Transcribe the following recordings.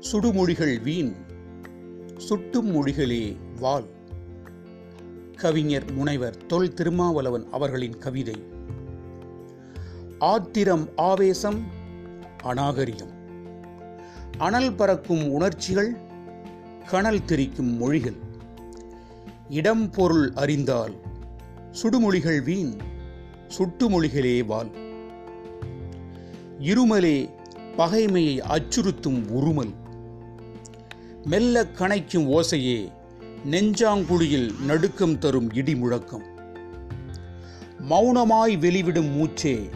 சுடுமொழிகள் வீண் சுட்டும் மொழிகளே வாள் கவிஞர் முனைவர் தொல் திருமாவளவன் அவர்களின் கவிதை. ஆத்திரம் ஆவேசம் அநாகரிகம். அனல் பறக்கும் உணர்ச்சிகள் கனல் திரிக்கும் மொழிகள். இடம் பொருள் அறிந்தால் சுடுமொழிகள் வீண் சுட்டுமொழிகளே வாள் இருமலே பகைமையை அச்சுறுத்தும் உருமல். மெல்ல கணைக்கும் ஓசையே நெஞ்சாங்குழியில் நடுக்கம் தரும் இடி முழக்கம். மௌனமாய் வெளிவிடும் மூச்சே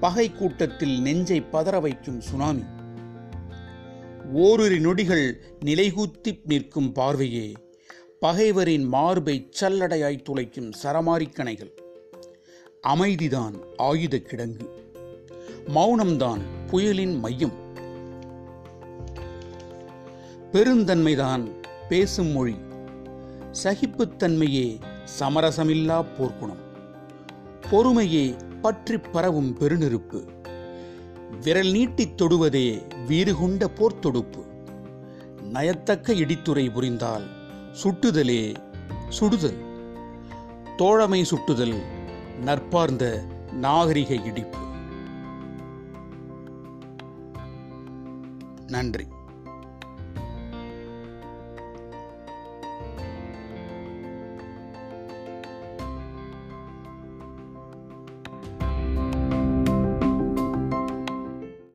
பகை கூட்டத்தில் நெஞ்சை பதற வைக்கும் சுனாமி. ஓரிரு நொடிகள் நிலைகூத்தி நிற்கும் பார்வையே பகைவரின் மார்பை சல்லடையாய் துளைக்கும் சரமாரிக்கணைகள் அமைதிதான் ஆயுத கிடங்கு. மௌனம்தான் புயலின் மையம். பெருந்தன்மைதான் பேசும் மொழி. சகிப்புத்தன்மையே சமரசமில்லா போர்க்குணம். பொறுமையே பற்றி பரவும் பெருநெருப்பு. விரல் நீட்டித் தொடுவதே வீறுகுண்ட போர்த்தொடுப்பு நயத்தக்க இடித்துறை புரிந்தால் சுட்டுதலே சுடுதல். தோழமை சுட்டுதல் நற்பார்ந்த நாகரிக இடிப்பு. நன்றி.